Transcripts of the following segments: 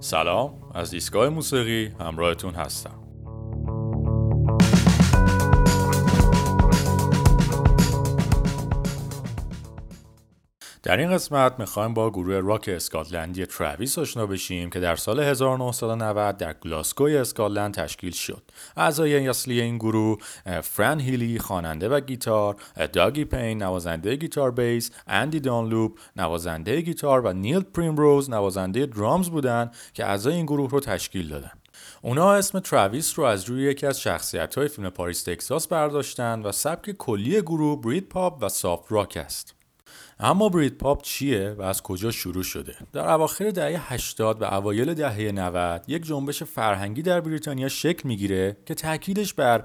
سلام از ایستگاه موسیقی همراهتون هستم. در این قسمت می‌خوایم با گروه راک اسکاتلندی تراویس آشنا بشیم که در سال 1990 در گلاسکو اسکاتلند تشکیل شد. اعضای اصلی این گروه فران هیلی خواننده و گیتار، داگی پین نوازنده گیتار بیس، اندی دانلوپ نوازنده گیتار و نیل پریمروز نوازنده drums بودند که اعضای این گروه رو تشکیل دادن. اونا اسم تراویس رو از روی یکی از شخصیت های فیلم پاریس تکساس برداشتن و سبک کلی گروه برید پاپ و soft rock است. اما برید پاپ چیه و از کجا شروع شده؟ در اواخر دهه 80 و اوایل دهه 90 یک جنبش فرهنگی در بریتانیا شکل می‌گیره که تاکیدش بر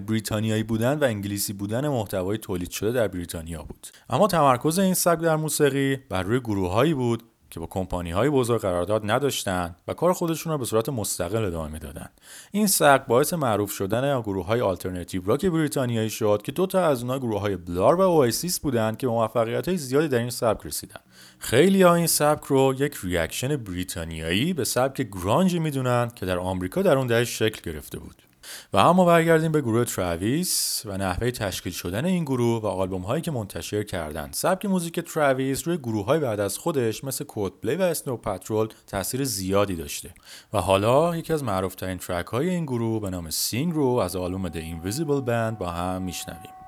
بریتانیایی بودن و انگلیسی بودن محتوای تولید شده در بریتانیا بود. اما تمرکز این سبک در موسیقی بر روی گروههایی بود که با کمپانی های بزرگ قرارداد نداشتند و کار خودشون رو به صورت مستقل ادامه می‌دادن این سبک باعث معروف شدن گروه های alternative rock بریتانیایی شد که دو تا از اونها گروه های Blur و Oasis بودند که به موفقیت های زیادی در این سبک رسیدن. خیلی ها این سبک رو یک reaction بریتانیایی به سبک grunge می‌دونن که در آمریکا در اون دهه شکل گرفته بود. و اما برگردیم به گروه تراویس و نحوه تشکیل شدن این گروه و آلبوم هایی که منتشر کردن. سبک موزیک تراویس روی گروه های بعد از خودش مثل Coldplay و Snow Patrol تاثیر زیادی داشته و حالا یکی از معروفترین ترک های این گروه به نام سینگ رو از آلبوم The Invisible Band با هم میشنویم.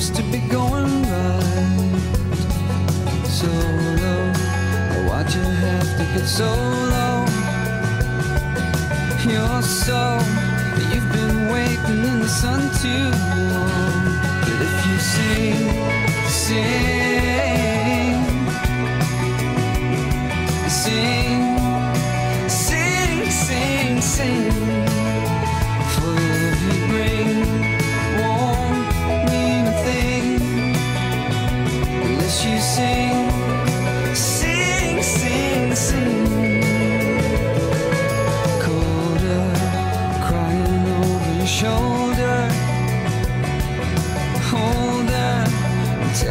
seems to be going right. So low, oh, Why'd you have to get so low. You're so, you've been waiting in the sun too.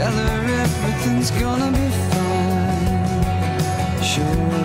Tell her everything's gonna be fine. Sure.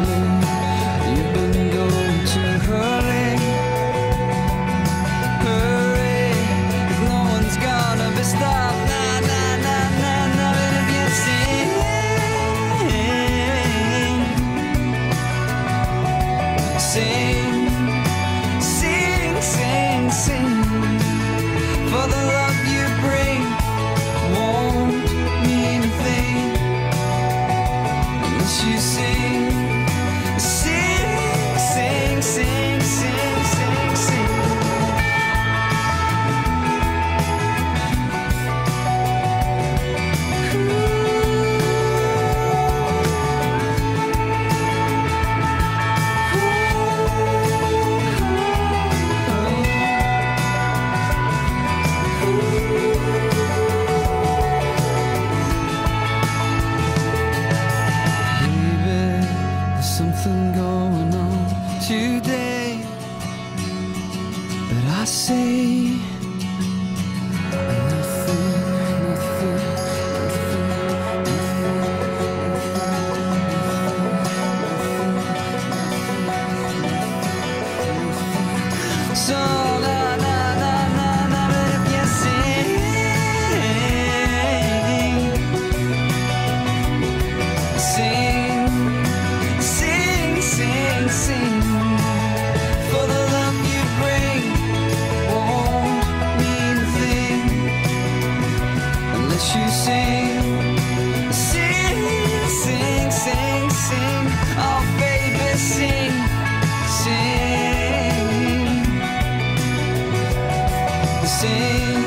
sing,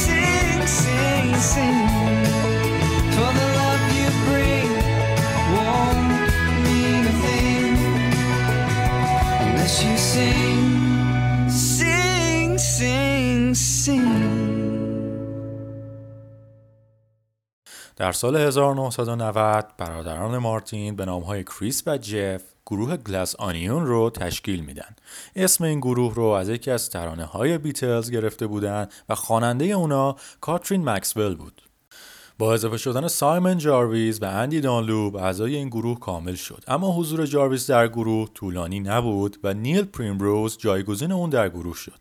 sing, sing, sing. For the love you bring won't mean a thing unless you sing, sing, sing, sing. در سال 1990 برادران مارتین به نامهای کریس و جف گروه گلاس آنیون رو تشکیل میدن. اسم این گروه رو از یکی از ترانه های بیتلز گرفته بودن و خواننده اونا کاترین مکسول بود. با اضافه شدن سایمن جارویز و اندی دانلوب اعضای این گروه کامل شد اما حضور جارویز در گروه طولانی نبود و نیل پریمروز جایگزین اون در گروه شد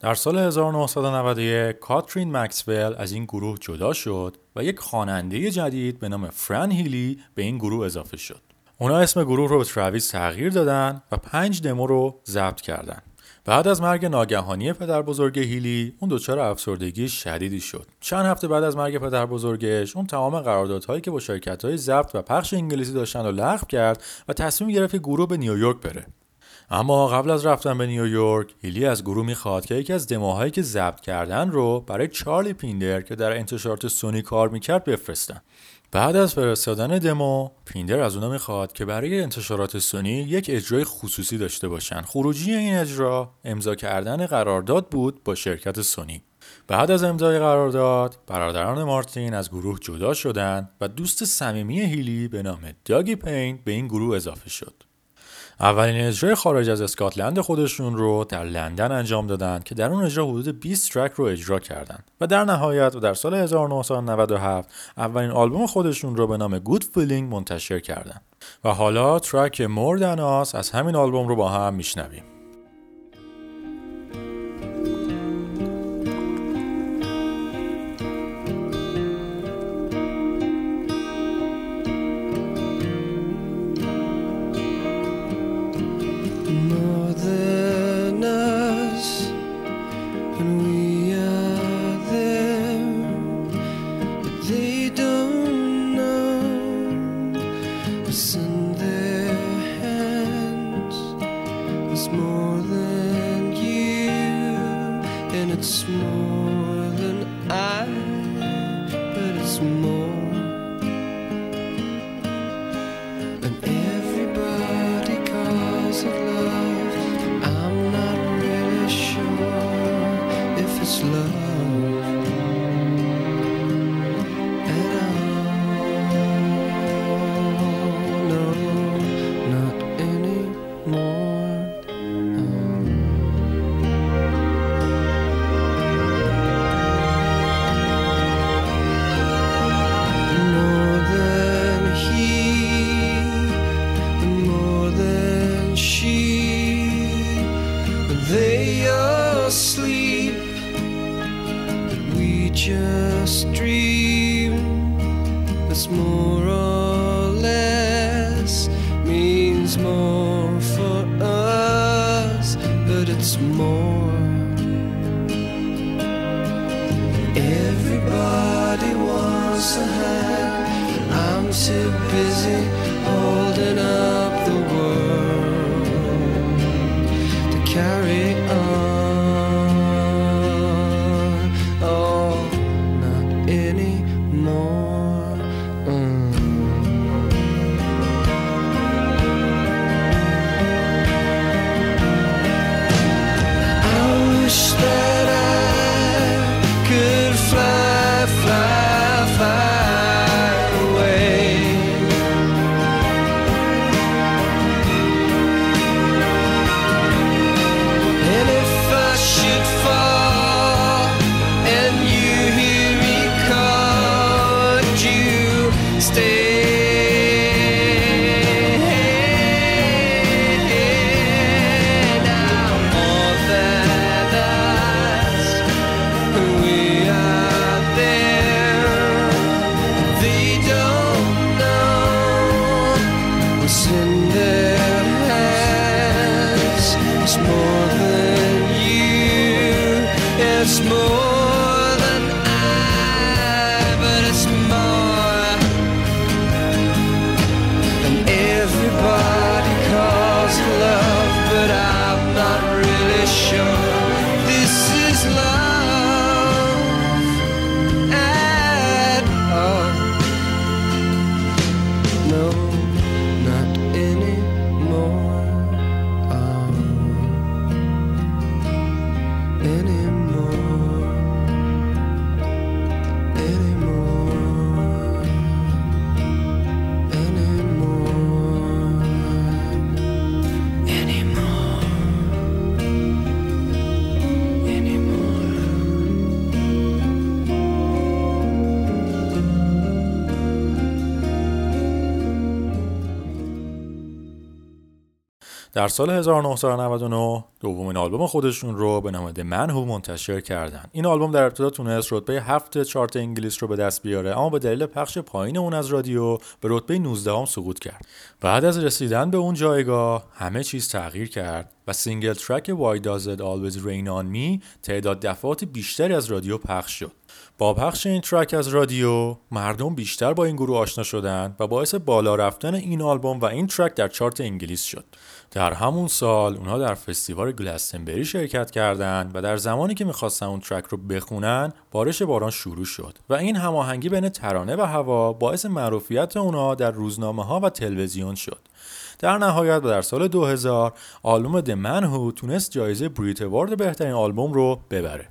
در سال 1991 کاترین مکسول از این گروه جدا شد و یک خواننده جدید به نام فران هیلی به این گروه اضافه شد اونا اسم گروه رو به تراویس تغییر دادن و پنج دمو رو ضبط کردن. بعد از مرگ ناگهانی پدر بزرگ هیلی اون دچار افسردگی شدیدی شد. چند هفته بعد از مرگ پدر بزرگش اون تمام قراردادهایی که با شرکت های ضبط و پخش انگلیسی داشتن رو لغو کرد و تصمیم گرفت که گروه به نیویورک بره. اما قبل از رفتن به نیویورک هیلی از گروه می‌خواد که یکی از دماهایی که ضبط کردن رو برای چارلی پیندر که در انتشارات سونی کار می‌کرد بفرستن. بعد از فرستادن دمو پیندر از اونا می‌خواد که برای انتشارات سونی یک اجرای خصوصی داشته باشن. خروجی این اجرا امضا کردن قرارداد بود با شرکت سونی. بعد از امضای قرارداد برادران مارتین از گروه جدا شدند و دوست صمیمی هیلی به نام داگی پین به این گروه اضافه شد. اولین اجرای خارج از اسکاتلند خودشون رو در لندن انجام دادن که در اون اجرا حدود 20 ترک رو اجرا کردند و در نهایت و در سال 1997 اولین آلبوم خودشون رو به نام Good Feeling منتشر کردند و حالا track More Than Us از همین آلبوم رو با هم میشنویم. در سال 1999 دومین آلبوم خودشون رو به نام The Man Who منتشر کردن. این آلبوم در ابتدا تونست رتبه هفت چارت انگلیس رو به دست بیاره اما به دلیل پخش پایین اون از رادیو به رتبه 19 هم سقوط کرد. بعد از رسیدن به اون جایگاه همه چیز تغییر کرد و single track Why Does It Always Rain On Me تعداد دفعات بیشتری از رادیو پخش شد. با پخش این track از رادیو مردم بیشتر با این گروه آشنا شدند و باعث بالا رفتن این آلبوم و این track در چارت انگلیس شد. در همون سال اونها در فستیوال گلستنبری شرکت کردند و در زمانی که می‌خواستن اون ترک رو بخونن بارش باران شروع شد و این هماهنگی بین ترانه و هوا باعث معروفیت اونها در روزنامه ها و تلویزیون شد. در نهایت و در سال 2000 آلبوم Man Who تونست جایزه بریت وارد بهترین آلبوم رو ببره.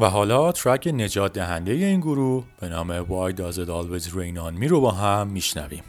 و حالا ترک نجات دهنده این گروه به نام Why Does It Always Rain On Me رو با هم میشنویم.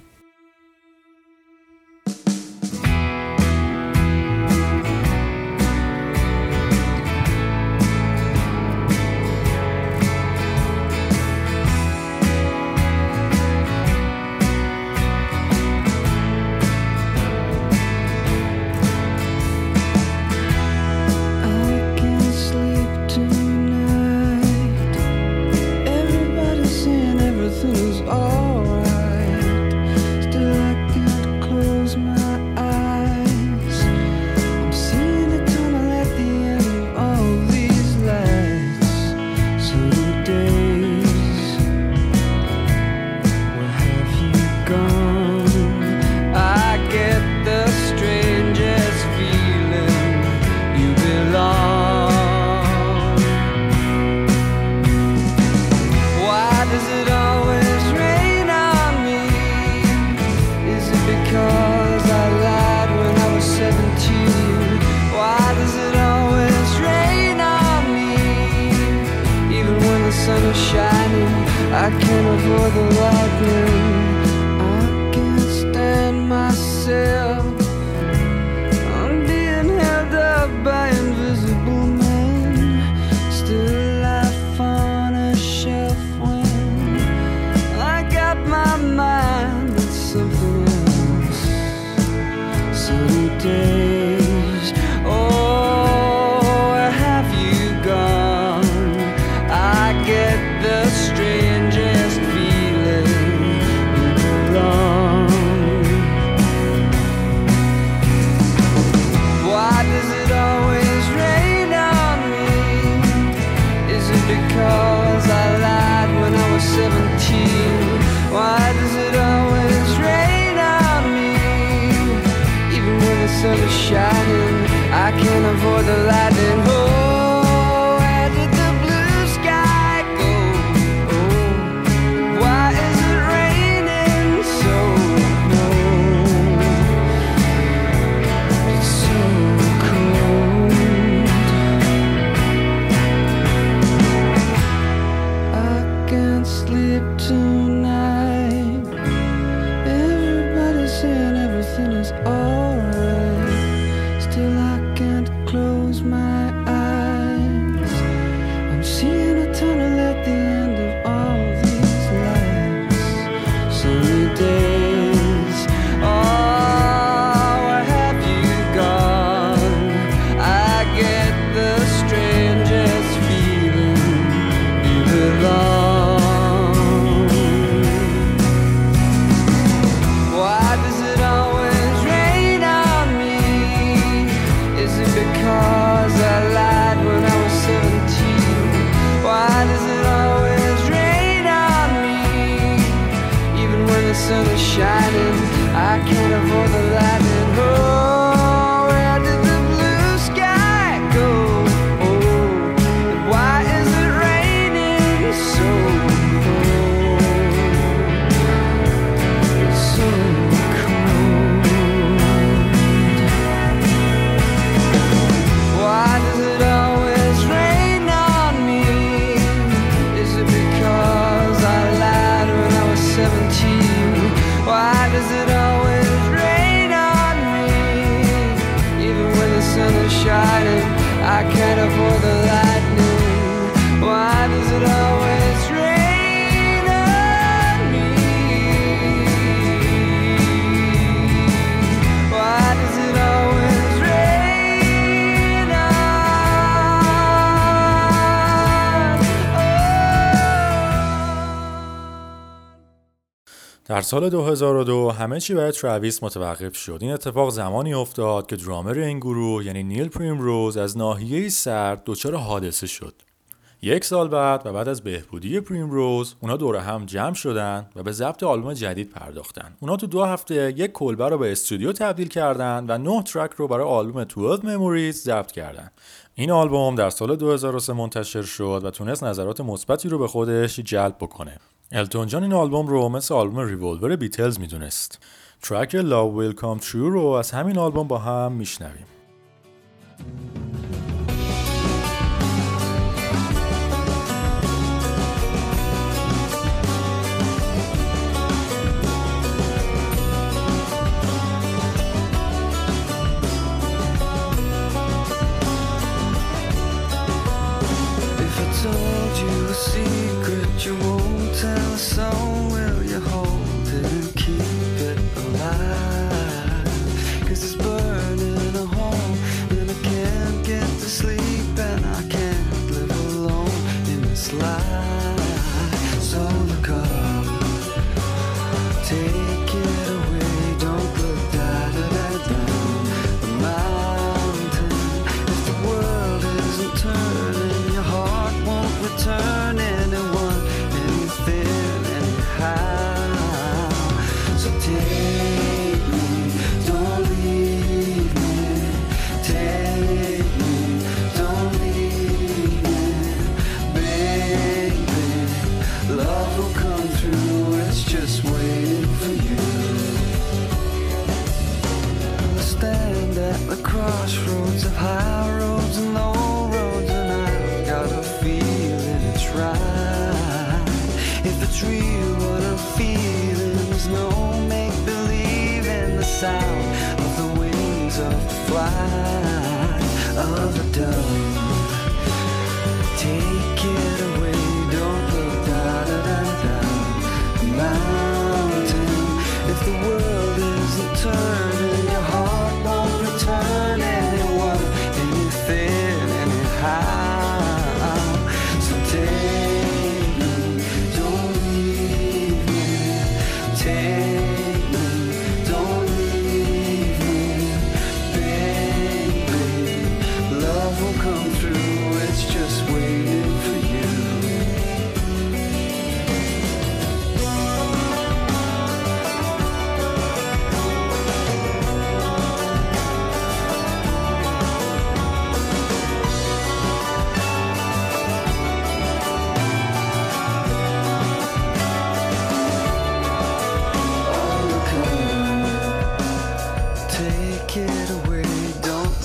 سال 2002 همه چی برای ترویس متوقف شد. این اتفاق زمانی افتاد که درامر این گروه یعنی نیل پریمروز از ناحیه سرد دچار حادثه شد. یک سال بعد و بعد از بهبودی پریمروز اونا دور هم جمع شدن و به ضبط آلبوم جدید پرداختن. اونا تو دو هفته یک کلبه رو به استودیو تبدیل کردن و نه ترک رو برای آلبوم 12 مموریز ضبط کردن. این آلبوم در سال 2003 منتشر شد و تونست نظرات مثبتی رو به خودش جلب بکنه. التون جان این آلبوم رو مثل آلبوم ریولور بیتلز می‌دونست. ترک Love Will Come True رو از همین آلبوم با هم میشنویم. side of the dome. Take it away.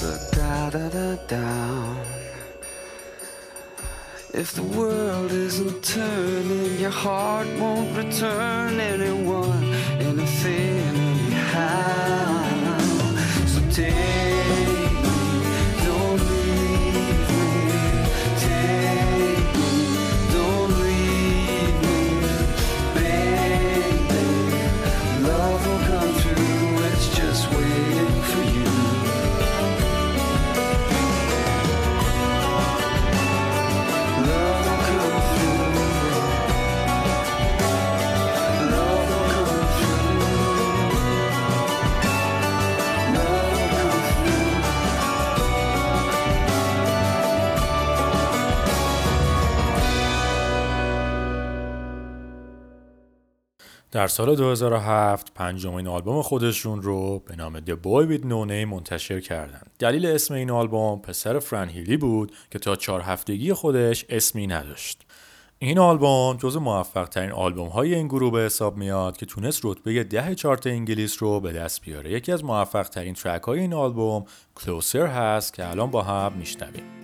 da da da down. If the world isn't turning, your heart won't return anyone anything anyhow. So take. در سال 2007 پنجمین آلبوم خودشون رو به نام The Boy With No Name منتشر کردند. دلیل اسم این آلبوم پسر فران هیلی بود که تا چهار هفتگی خودش اسمی نداشت. این آلبوم جز موفق ترین آلبوم های این گروه به حساب میاد که تونست رتبه ده چارت انگلیس رو به دست بیاره. یکی از موفق ترین ترک های این آلبوم کلوسر هست که الان با هم میشنویم.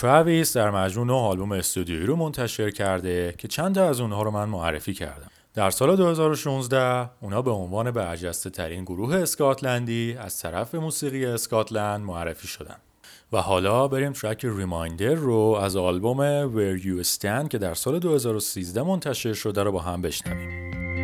تراویس در مجموع نه آلبوم استودیویی رو منتشر کرده که چند تا از اونها رو من معرفی کردم. در سال 2016 اونا به عنوان برجسته ترین گروه اسکاتلندی از طرف موسیقی اسکاتلند معرفی شدن. و حالا بریم ترک ریمایندر رو از آلبوم Where You Stand که در سال 2013 منتشر شده رو با هم بشنویم.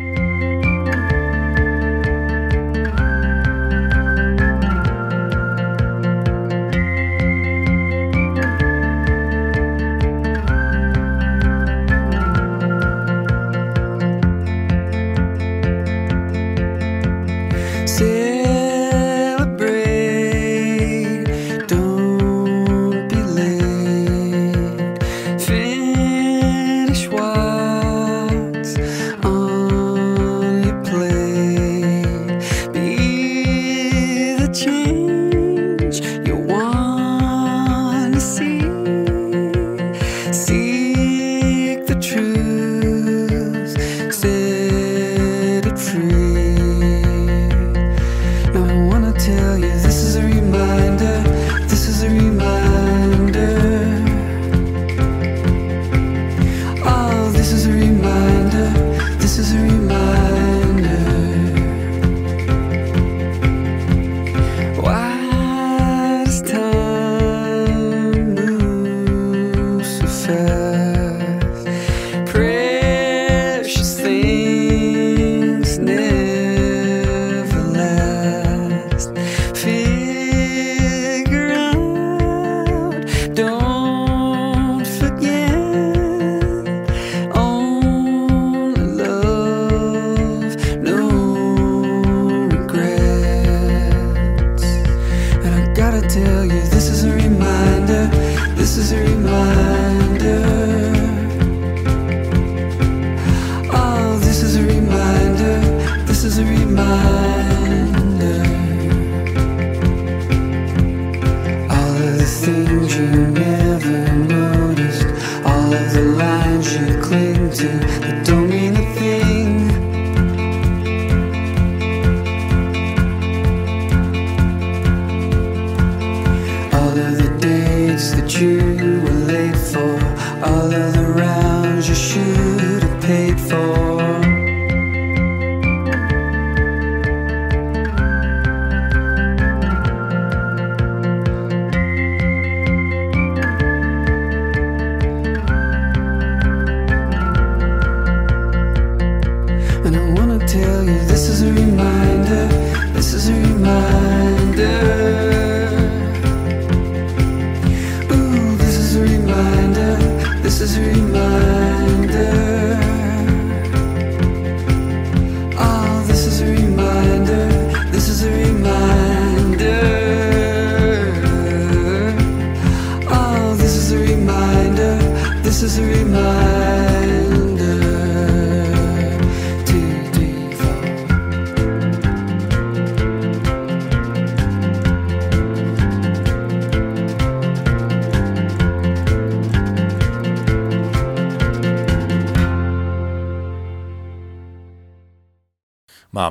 tell you this is a remix.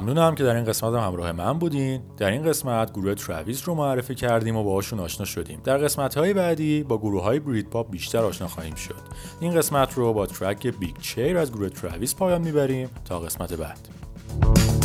ممنونم که در این قسمت هم همراه من بودین. در این قسمت گروه ترویس رو معرفی کردیم و باهاشون آشنا شدیم. در قسمت های بعدی با گروه های بریت پاپ بیشتر آشنا خواهیم شد. این قسمت رو با track Big Chair از گروه ترویس پایان می‌بریم. تا قسمت بعد.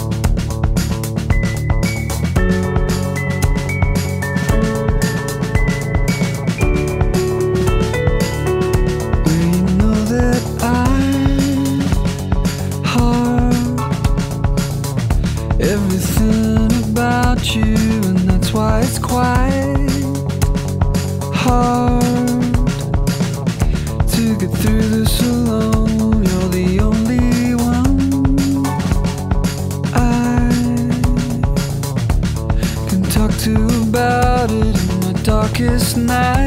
last night